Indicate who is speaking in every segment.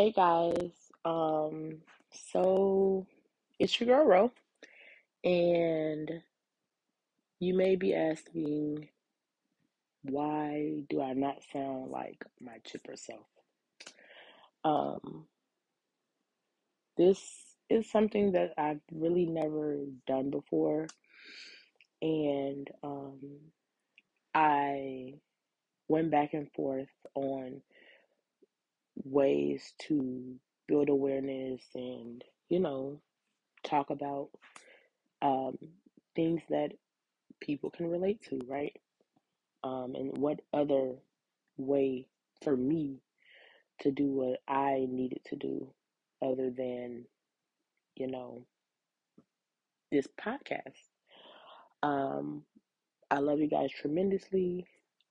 Speaker 1: Hey guys, um, so it's your girl Ro, and you may be asking, why do I not sound like my chipper self? Um, this is something that I've really never done before, and um, I went back and forth on ways to build awareness and, you know, talk about um, things that people can relate to, right? Um, and what other way for me to do what I needed to do other than, you know, this podcast. Um, I love you guys tremendously.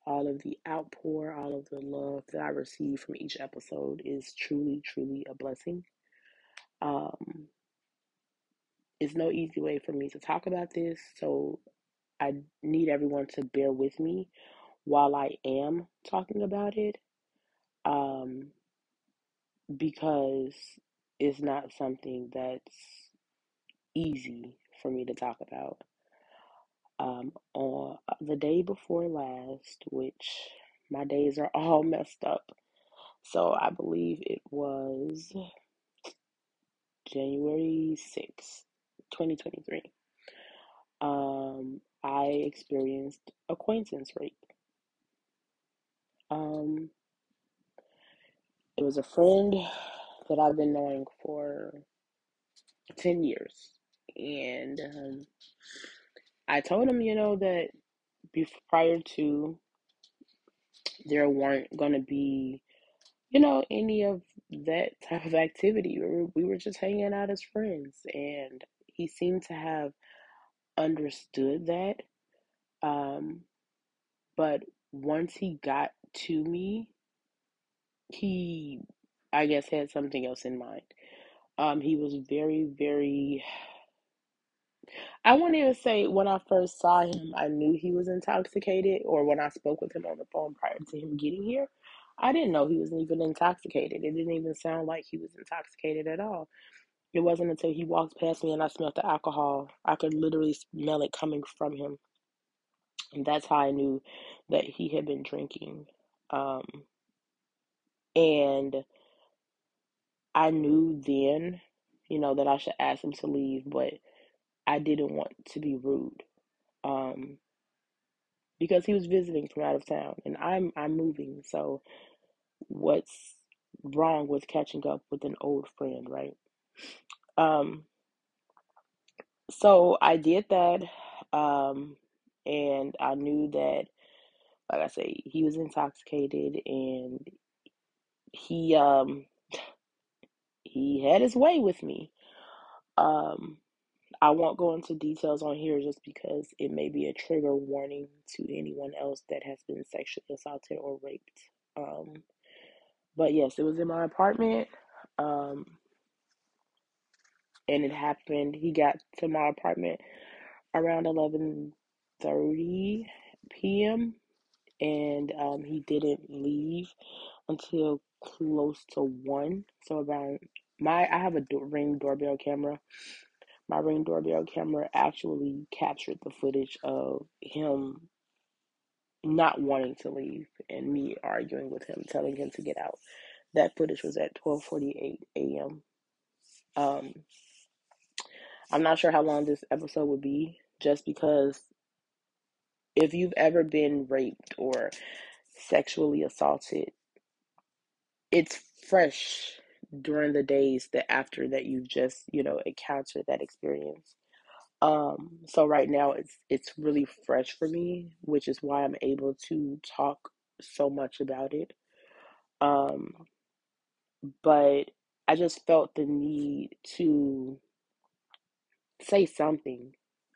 Speaker 1: All of the outpour, all of the love that I receive from each episode is truly, truly a blessing. Um, it's no easy way for me to talk about this, so I need everyone to bear with me while I am talking about it. Um, because it's not something that's easy for me to talk about. Um, on the day before last, which my days are all messed up, so I believe it was January 6th, 2023. Um, I experienced acquaintance rape. Um, it was a friend that I've been knowing for 10 years. And um, I told him, you know, that before, prior to there weren't going to be, you know, any of that type of activity. We were, we were just hanging out as friends. And he seemed to have understood that. Um, but once he got to me, he, I guess, had something else in mind. Um, he was very, very I won't even say when I first saw him, I knew he was intoxicated, or when I spoke with him on the phone prior to him getting here, I didn't know he was even intoxicated. It didn't even sound like he was intoxicated at all. It wasn't until he walked past me and I smelled the alcohol, I could literally smell it coming from him. And that's how I knew that he had been drinking. Um, and I knew then, you know, that I should ask him to leave, but I didn't want to be rude. Um, because he was visiting from out of town and I'm I'm moving. So what's wrong with catching up with an old friend, right? Um so I did that um and I knew that like I say he was intoxicated and he um he had his way with me. Um I won't go into details on here just because it may be a trigger warning to anyone else that has been sexually assaulted or raped. Um, but yes, it was in my apartment. Um, and it happened. He got to my apartment around 11:30 p.m. and um, he didn't leave until close to 1. So around my I have a ring doorbell camera my ring doorbell camera actually captured the footage of him not wanting to leave and me arguing with him, telling him to get out. That footage was at 12:48 a.m. Um, I'm not sure how long this episode would be, just because if you've ever been raped or sexually assaulted, it's fresh during the days that after that you've just you know encountered that experience Um, so right now it's it's really fresh for me, which is why I'm able to talk so much about it. Um, but I just felt the need to say something.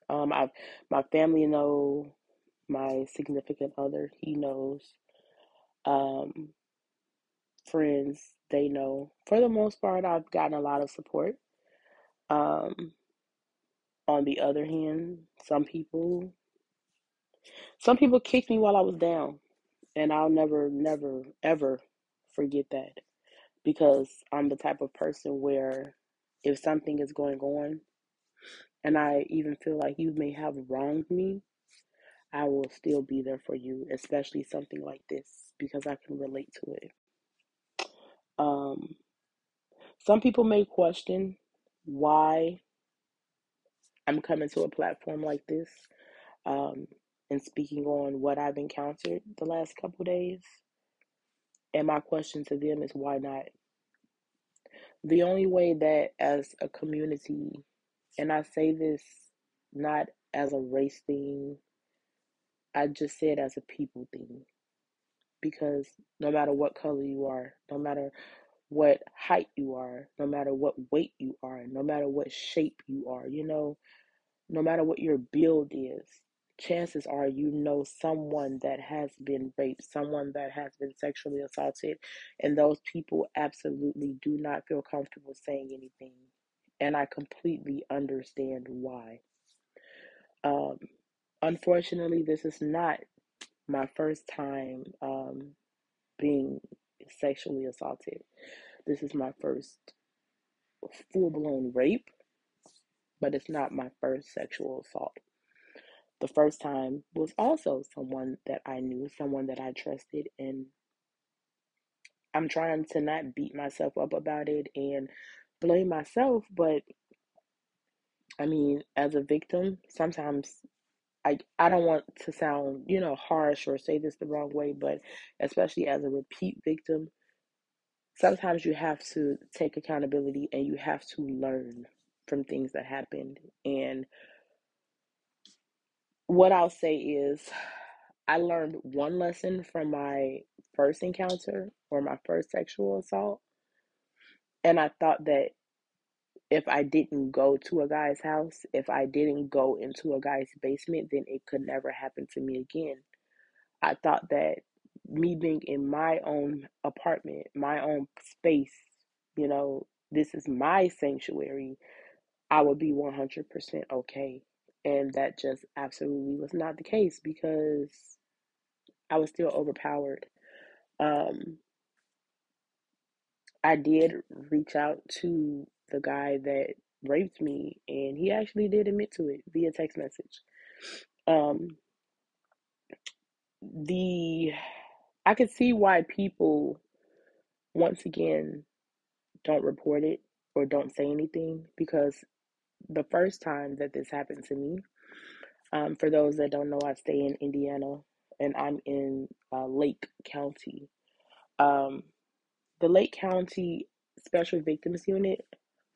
Speaker 1: Um, I've my family know, my significant other, he knows. Um, friends, they know. For the most part, I've gotten a lot of support. Um, on the other hand, some people some people kicked me while I was down. and I'll never, never, ever forget that. because I'm the type of person where if something is going on and I even feel like you may have wronged me, I will still be there for you, especially something like this because I can relate to it. Um, some people may question why I'm coming to a platform like this um, and speaking on what I've encountered the last couple days. And my question to them is why not? The only way that as a community, and I say this not as a race thing, I just say it as a people thing. Because no matter what color you are, no matter what height you are, no matter what weight you are, no matter what shape you are, you know, no matter what your build is, chances are you know someone that has been raped, someone that has been sexually assaulted, and those people absolutely do not feel comfortable saying anything. And I completely understand why. Um, unfortunately, this is not my first time um, being sexually assaulted. This is my first full blown rape, but it's not my first sexual assault. The first time was also someone that I knew, someone that I trusted, and I'm trying to not beat myself up about it and blame myself, but I mean, as a victim, sometimes I I don't want to sound, you know, harsh or say this the wrong way, but especially as a repeat victim, sometimes you have to take accountability and you have to learn from things that happened. And what I'll say is, I learned one lesson from my first encounter or my first sexual assault. And I thought that if I didn't go to a guy's house, if I didn't go into a guy's basement, then it could never happen to me again. I thought that me being in my own apartment, my own space, you know, this is my sanctuary, I would be 100% okay. And that just absolutely was not the case because I was still overpowered. Um, I did reach out to the guy that raped me, and he actually did admit to it via text message. Um, the I could see why people once again don't report it or don't say anything because the first time that this happened to me, um, for those that don't know, I stay in Indiana and I'm in uh, Lake County. Um, the Lake County Special Victims Unit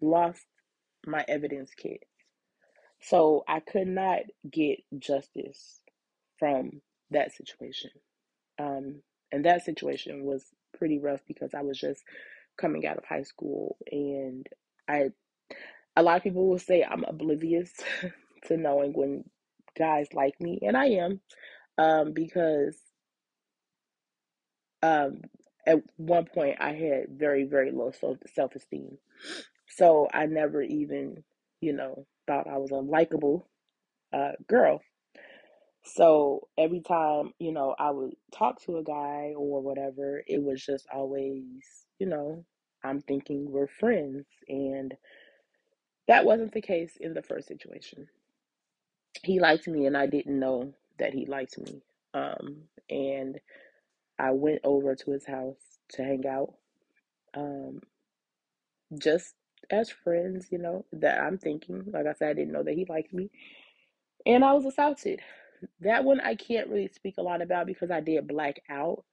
Speaker 1: lost my evidence kit. So I could not get justice from that situation. Um, and that situation was pretty rough because I was just coming out of high school and I a lot of people will say I'm oblivious to knowing when guys like me and I am um, because um, at one point I had very very low self esteem so I never even you know thought I was a likable uh, girl so every time, you know, I would talk to a guy or whatever, it was just always, you know, I'm thinking we're friends. And that wasn't the case in the first situation. He liked me, and I didn't know that he liked me. Um, and I went over to his house to hang out, um, just as friends, you know, that I'm thinking. Like I said, I didn't know that he liked me. And I was assaulted. That one I can't really speak a lot about because I did black out,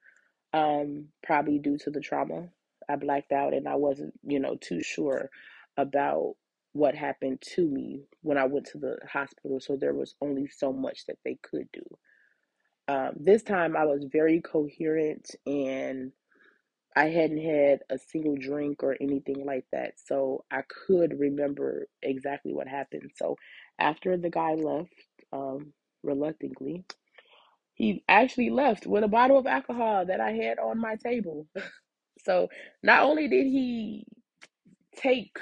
Speaker 1: um, probably due to the trauma. I blacked out and I wasn't, you know, too sure about what happened to me when I went to the hospital. So there was only so much that they could do. Um, this time I was very coherent and I hadn't had a single drink or anything like that. So I could remember exactly what happened. So after the guy left, um, reluctantly, he actually left with a bottle of alcohol that I had on my table. so not only did he take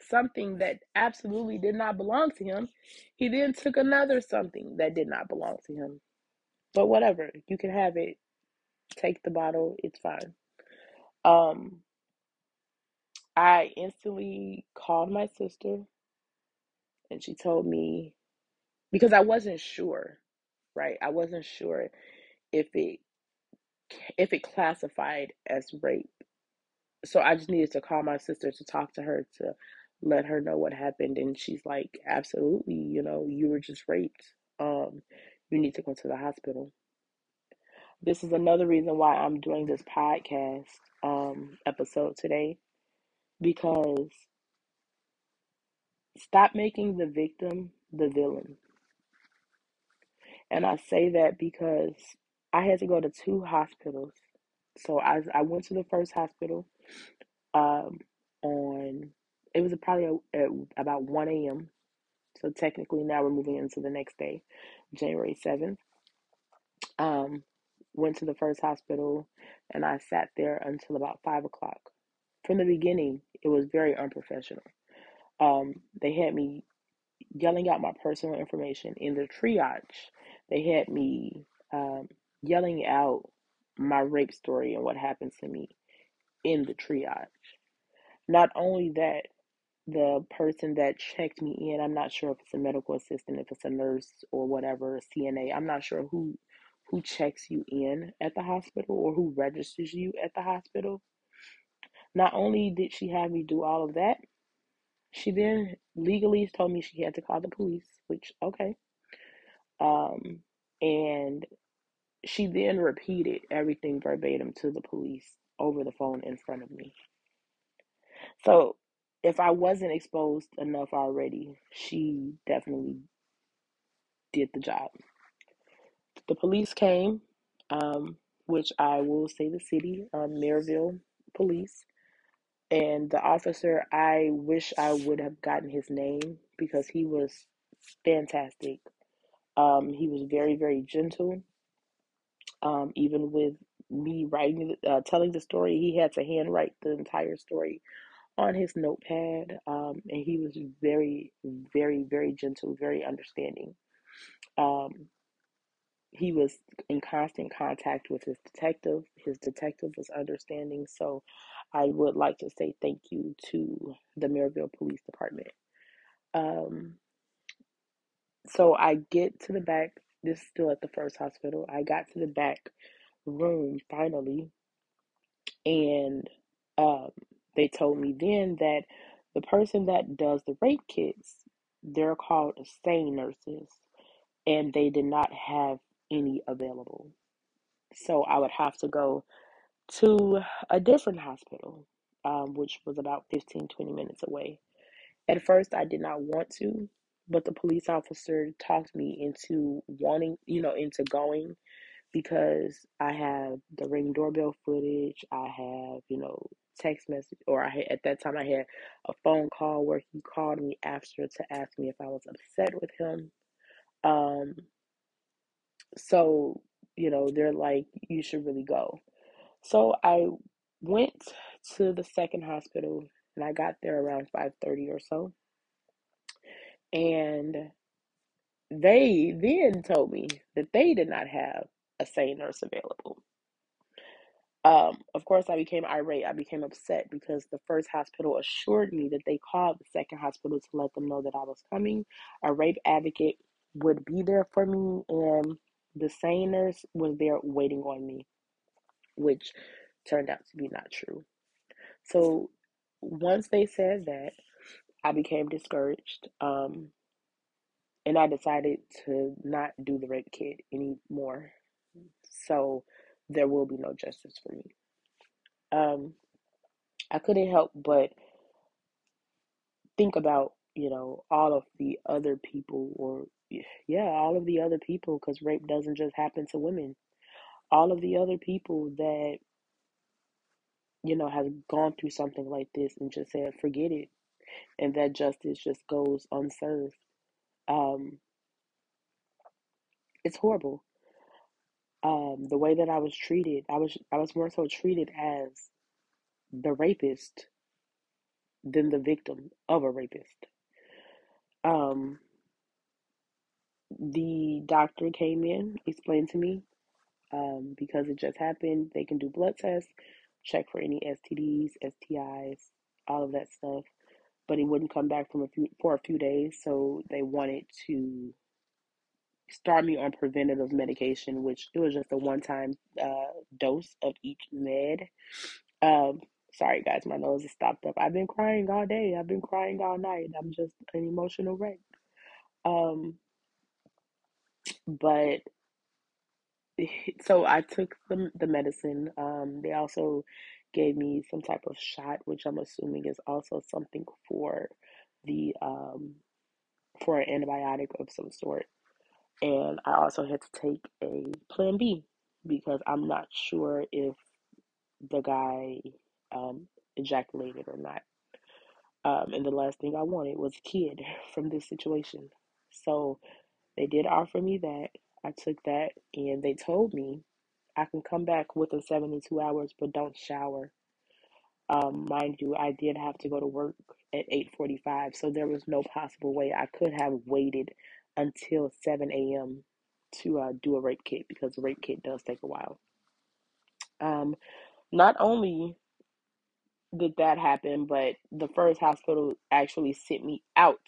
Speaker 1: something that absolutely did not belong to him, he then took another something that did not belong to him. But whatever, you can have it. Take the bottle, it's fine. Um I instantly called my sister and she told me because I wasn't sure, right? I wasn't sure if it if it classified as rape. So I just needed to call my sister to talk to her to let her know what happened and she's like, "Absolutely, you know, you were just raped. Um you need to go to the hospital." This is another reason why I'm doing this podcast um episode today because stop making the victim the villain. And I say that because I had to go to two hospitals. So I I went to the first hospital um, on it was probably at about 1 a.m. So technically now we're moving into the next day, January 7th. Um, went to the first hospital and I sat there until about five o'clock. From the beginning, it was very unprofessional. Um, they had me yelling out my personal information in the triage. They had me um, yelling out my rape story and what happened to me in the triage. Not only that, the person that checked me in, I'm not sure if it's a medical assistant, if it's a nurse or whatever, a CNA. I'm not sure who who checks you in at the hospital or who registers you at the hospital. Not only did she have me do all of that, she then legally told me she had to call the police, which okay. Um, and she then repeated everything verbatim to the police over the phone in front of me. So if I wasn't exposed enough already, she definitely did the job. The police came, um, which I will say the city, um, Merrillville Police. And the officer, I wish I would have gotten his name because he was fantastic. Um, he was very, very gentle. Um, even with me writing, uh, telling the story, he had to handwrite the entire story on his notepad. Um, and he was very, very, very gentle, very understanding. Um, he was in constant contact with his detective. His detective was understanding. So I would like to say thank you to the Merrillville Police Department. Um, so I get to the back. This is still at the first hospital. I got to the back room finally, and um, they told me then that the person that does the rape kits, they're called SANE nurses, and they did not have any available. So I would have to go to a different hospital, um, which was about 15, 20 minutes away. At first, I did not want to, but the police officer talked me into wanting, you know, into going because I have the ring doorbell footage. I have, you know, text message, or I had, at that time I had a phone call where he called me after to ask me if I was upset with him. Um, so you know, they're like, you should really go. So I went to the second hospital and I got there around 5:30 or so. And they then told me that they did not have a SANE nurse available. Um, of course, I became irate. I became upset because the first hospital assured me that they called the second hospital to let them know that I was coming. A rape advocate would be there for me, and the SANE nurse was there waiting on me, which turned out to be not true. So once they said that, I became discouraged. Um, and I decided to not do the rape kit anymore. So there will be no justice for me. Um, I couldn't help but think about, you know, all of the other people, or yeah, all of the other people, because rape doesn't just happen to women. All of the other people that, you know, has gone through something like this and just said, forget it, and that justice just goes unserved. Um, it's horrible. Um, the way that I was treated, I was I was more so treated as the rapist than the victim of a rapist. Um, the doctor came in, explained to me, um, because it just happened, they can do blood tests, check for any STDs, STIs, all of that stuff. But he wouldn't come back from a few for a few days, so they wanted to start me on preventative medication, which it was just a one time uh, dose of each med. Um, sorry guys, my nose is stopped up. I've been crying all day. I've been crying all night. I'm just an emotional wreck. Um, but so I took the the medicine. Um, they also gave me some type of shot, which I'm assuming is also something for the um for an antibiotic of some sort. And I also had to take a plan B because I'm not sure if the guy um, ejaculated or not. Um, and the last thing I wanted was a kid from this situation. So they did offer me that. I took that, and they told me I can come back within 72 hours, but don't shower. Um, mind you, I did have to go to work at 8:45, so there was no possible way I could have waited until 7 a.m. to uh, do a rape kit because a rape kit does take a while. Um, not only did that happen, but the first hospital actually sent me out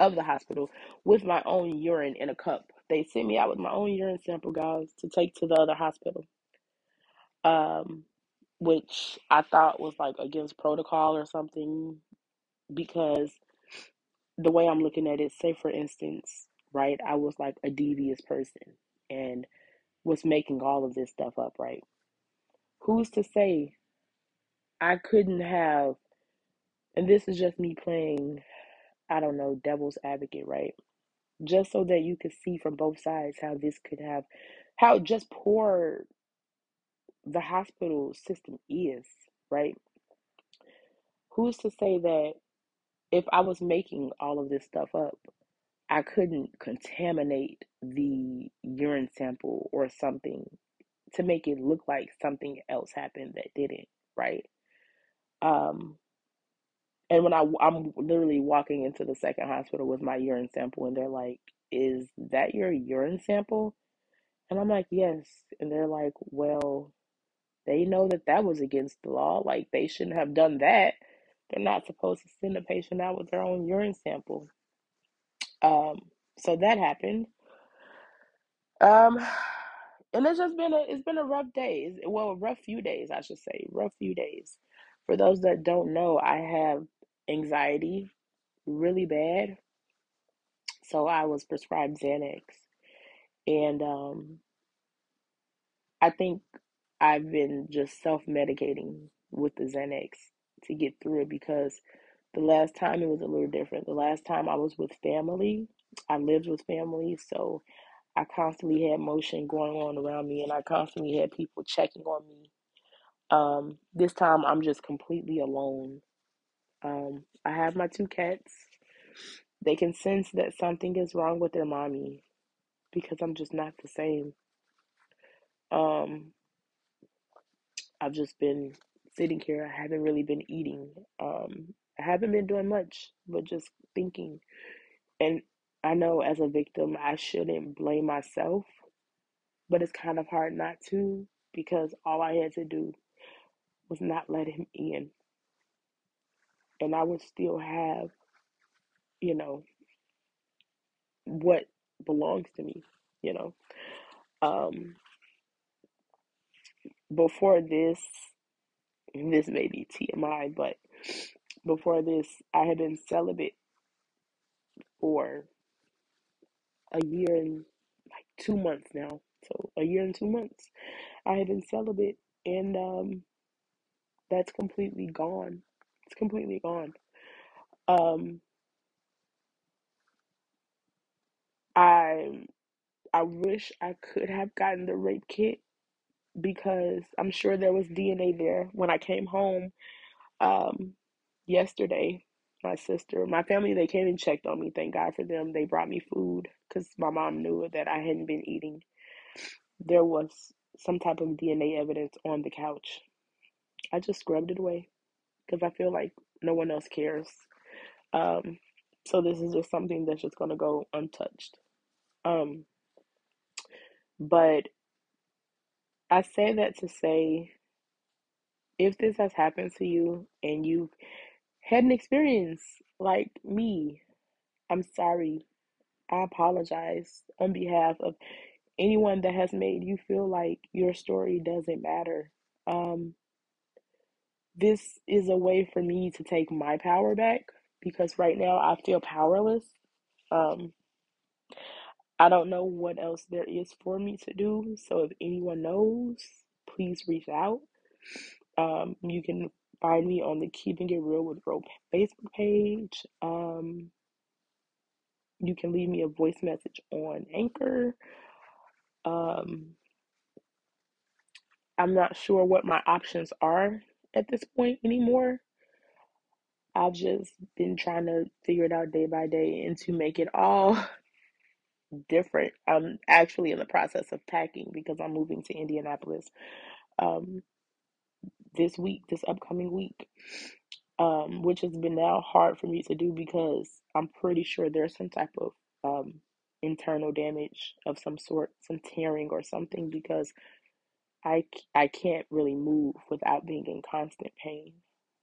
Speaker 1: of the hospital with my own urine in a cup. They sent me out with my own urine sample, guys, to take to the other hospital. Um, which I thought was like against protocol or something because the way I'm looking at it, say for instance, right, I was like a devious person and was making all of this stuff up, right? Who's to say I couldn't have, and this is just me playing, I don't know, devil's advocate, right? Just so that you could see from both sides how this could have, how just poor the hospital system is, right? Who's to say that if I was making all of this stuff up, I couldn't contaminate the urine sample or something to make it look like something else happened that didn't, right? Um, and when I I'm literally walking into the second hospital with my urine sample, and they're like, "Is that your urine sample?" And I'm like, "Yes." And they're like, "Well, they know that that was against the law. Like they shouldn't have done that. They're not supposed to send a patient out with their own urine sample." Um, so that happened. Um, and it's just been a it's been a rough day. Well, a rough few days, I should say. Rough few days. For those that don't know, I have anxiety really bad. So I was prescribed Xanax. And um, I think I've been just self medicating with the Xanax to get through it because the last time it was a little different. The last time I was with family, I lived with family. So I constantly had motion going on around me and I constantly had people checking on me. Um, this time I'm just completely alone. Um, I have my two cats. They can sense that something is wrong with their mommy because I'm just not the same. Um, I've just been sitting here. I haven't really been eating. Um, I haven't been doing much, but just thinking. And I know as a victim, I shouldn't blame myself, but it's kind of hard not to because all I had to do was not let him in. And I would still have, you know, what belongs to me, you know. Um, before this, this may be TMI, but before this, I had been celibate for a year and like two months now. So a year and two months, I had been celibate, and um, that's completely gone. It's completely gone. Um, I I wish I could have gotten the rape kit because I'm sure there was DNA there when I came home um, yesterday. My sister, my family, they came and checked on me. Thank God for them. They brought me food because my mom knew that I hadn't been eating. There was some type of DNA evidence on the couch. I just scrubbed it away because I feel like no one else cares. Um, so this is just something that's just gonna go untouched. Um, but I say that to say if this has happened to you and you had an experience like me. I'm sorry. I apologize on behalf of anyone that has made you feel like your story doesn't matter. Um, this is a way for me to take my power back because right now I feel powerless. Um, I don't know what else there is for me to do. So if anyone knows, please reach out. Um, you can find me on the Keeping It Real with Ro Facebook page. Um, you can leave me a voice message on Anchor. Um, I'm not sure what my options are at this point anymore. I've just been trying to figure it out day by day and to make it all different. I'm actually in the process of packing because I'm moving to Indianapolis um, this week, this upcoming week, um, which has been now hard for me to do because I'm pretty sure there's some type of um, internal damage of some sort, some tearing or something because I, I can't really move without being in constant pain.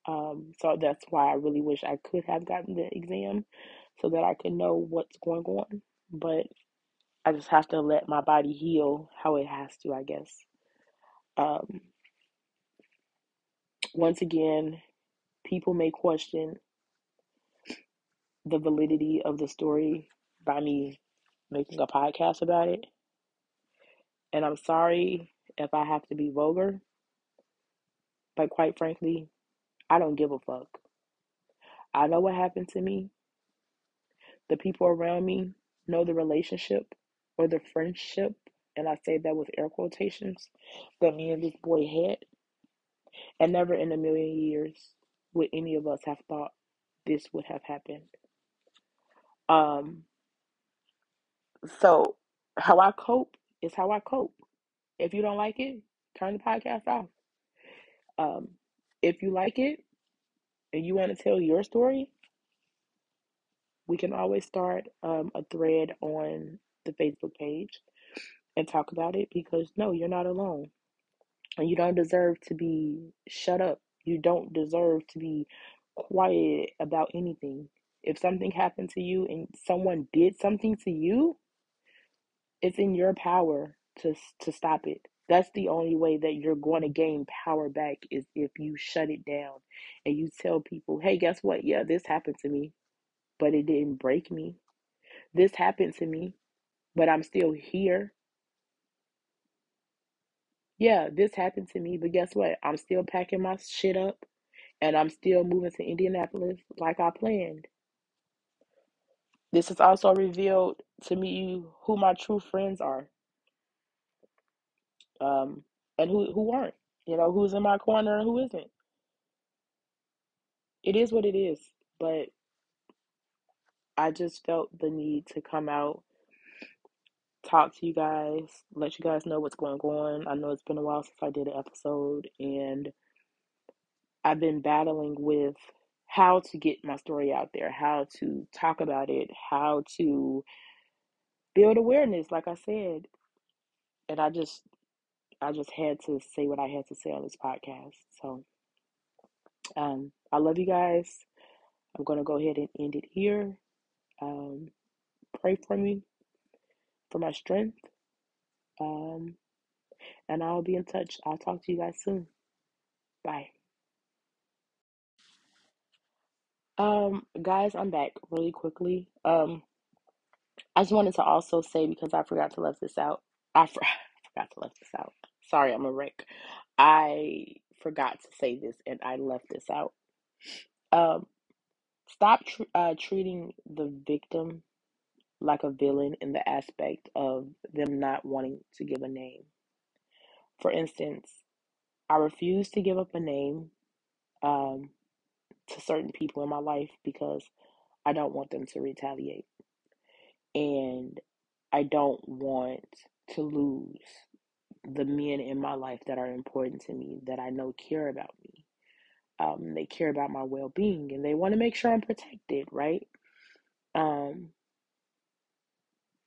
Speaker 1: Um, so that's why I really wish I could have gotten the exam so that I could know what's going on. But I just have to let my body heal how it has to, I guess. Um, once again, people may question the validity of the story by me making a podcast about it. And I'm sorry if I have to be vulgar, but quite frankly, I don't give a fuck. I know what happened to me. The people around me know the relationship or the friendship, and I say that with air quotations, that me and this boy had. And never in a million years would any of us have thought this would have happened. Um, so how I cope is how I cope. If you don't like it, turn the podcast off. Um, if you like it and you want to tell your story, we can always start um, a thread on the Facebook page and talk about it because no, you're not alone. And you don't deserve to be shut up. You don't deserve to be quiet about anything. If something happened to you and someone did something to you, it's in your power to to stop it. That's the only way that you're going to gain power back is if you shut it down and you tell people, "Hey, guess what? Yeah, this happened to me, but it didn't break me. This happened to me, but I'm still here. Yeah, this happened to me, but guess what? I'm still packing my shit up and I'm still moving to Indianapolis like I planned. This has also revealed to me who my true friends are, um, and who who aren't. You know, who's in my corner and who isn't. It is what it is, but I just felt the need to come out, talk to you guys, let you guys know what's going on. I know it's been a while since I did an episode, and I've been battling with how to get my story out there, how to talk about it, how to build awareness, like I said. And I just I just had to say what I had to say on this podcast. So um I love you guys. I'm gonna go ahead and end it here. Um pray for me for my strength. Um and I'll be in touch. I'll talk to you guys soon. Bye. Um guys, I'm back really quickly. Um I just wanted to also say because I forgot to left this out. I, for, forgot to left this out. Sorry, I'm a wreck. I forgot to say this and I left this out. Um, stop tr- uh, treating the victim like a villain in the aspect of them not wanting to give a name. For instance, I refuse to give up a name um, to certain people in my life because I don't want them to retaliate. And I don't want to lose the men in my life that are important to me that I know care about me. Um, they care about my well being and they want to make sure I'm protected, right? Um,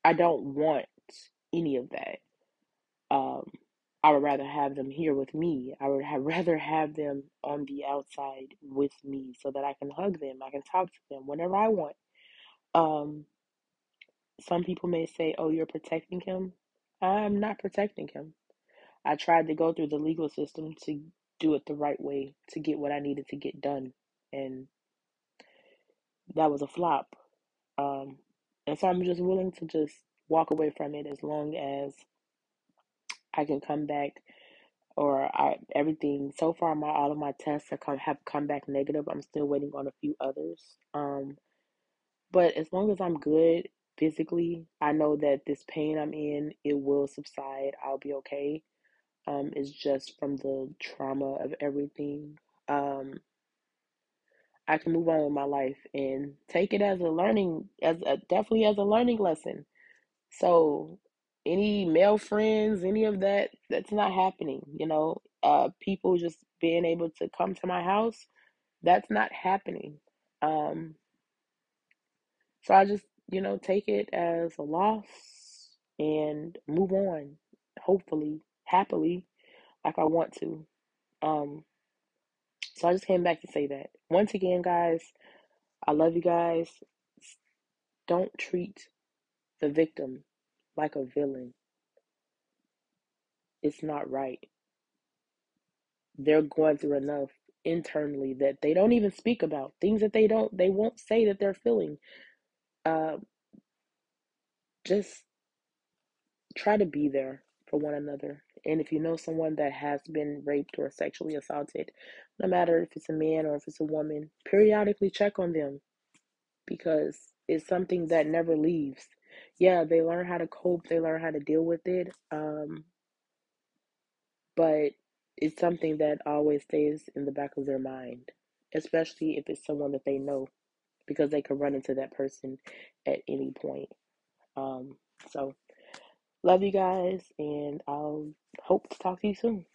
Speaker 1: I don't want any of that. Um, I would rather have them here with me. I would have rather have them on the outside with me so that I can hug them. I can talk to them whenever I want. Um, some people may say, "Oh, you're protecting him." I'm not protecting him. I tried to go through the legal system to do it the right way to get what I needed to get done, and that was a flop. Um, and so I'm just willing to just walk away from it as long as I can come back or I everything so far my all of my tests have come have come back negative. I'm still waiting on a few others. Um but as long as I'm good physically, I know that this pain I'm in it will subside. I'll be okay. Um it's just from the trauma of everything. Um I can move on with my life and take it as a learning as a, definitely as a learning lesson. So any male friends, any of that, that's not happening. You know, uh, people just being able to come to my house, that's not happening. Um, so I just, you know, take it as a loss and move on. Hopefully, happily, like I want to. Um, so I just came back to say that once again, guys. I love you guys. Don't treat the victim like a villain. It's not right. They're going through enough internally that they don't even speak about things that they don't they won't say that they're feeling uh, just try to be there for one another and if you know someone that has been raped or sexually assaulted no matter if it's a man or if it's a woman periodically check on them because it's something that never leaves yeah they learn how to cope they learn how to deal with it um, but it's something that always stays in the back of their mind, especially if it's someone that they know, because they can run into that person at any point. Um, so, love you guys, and I'll hope to talk to you soon.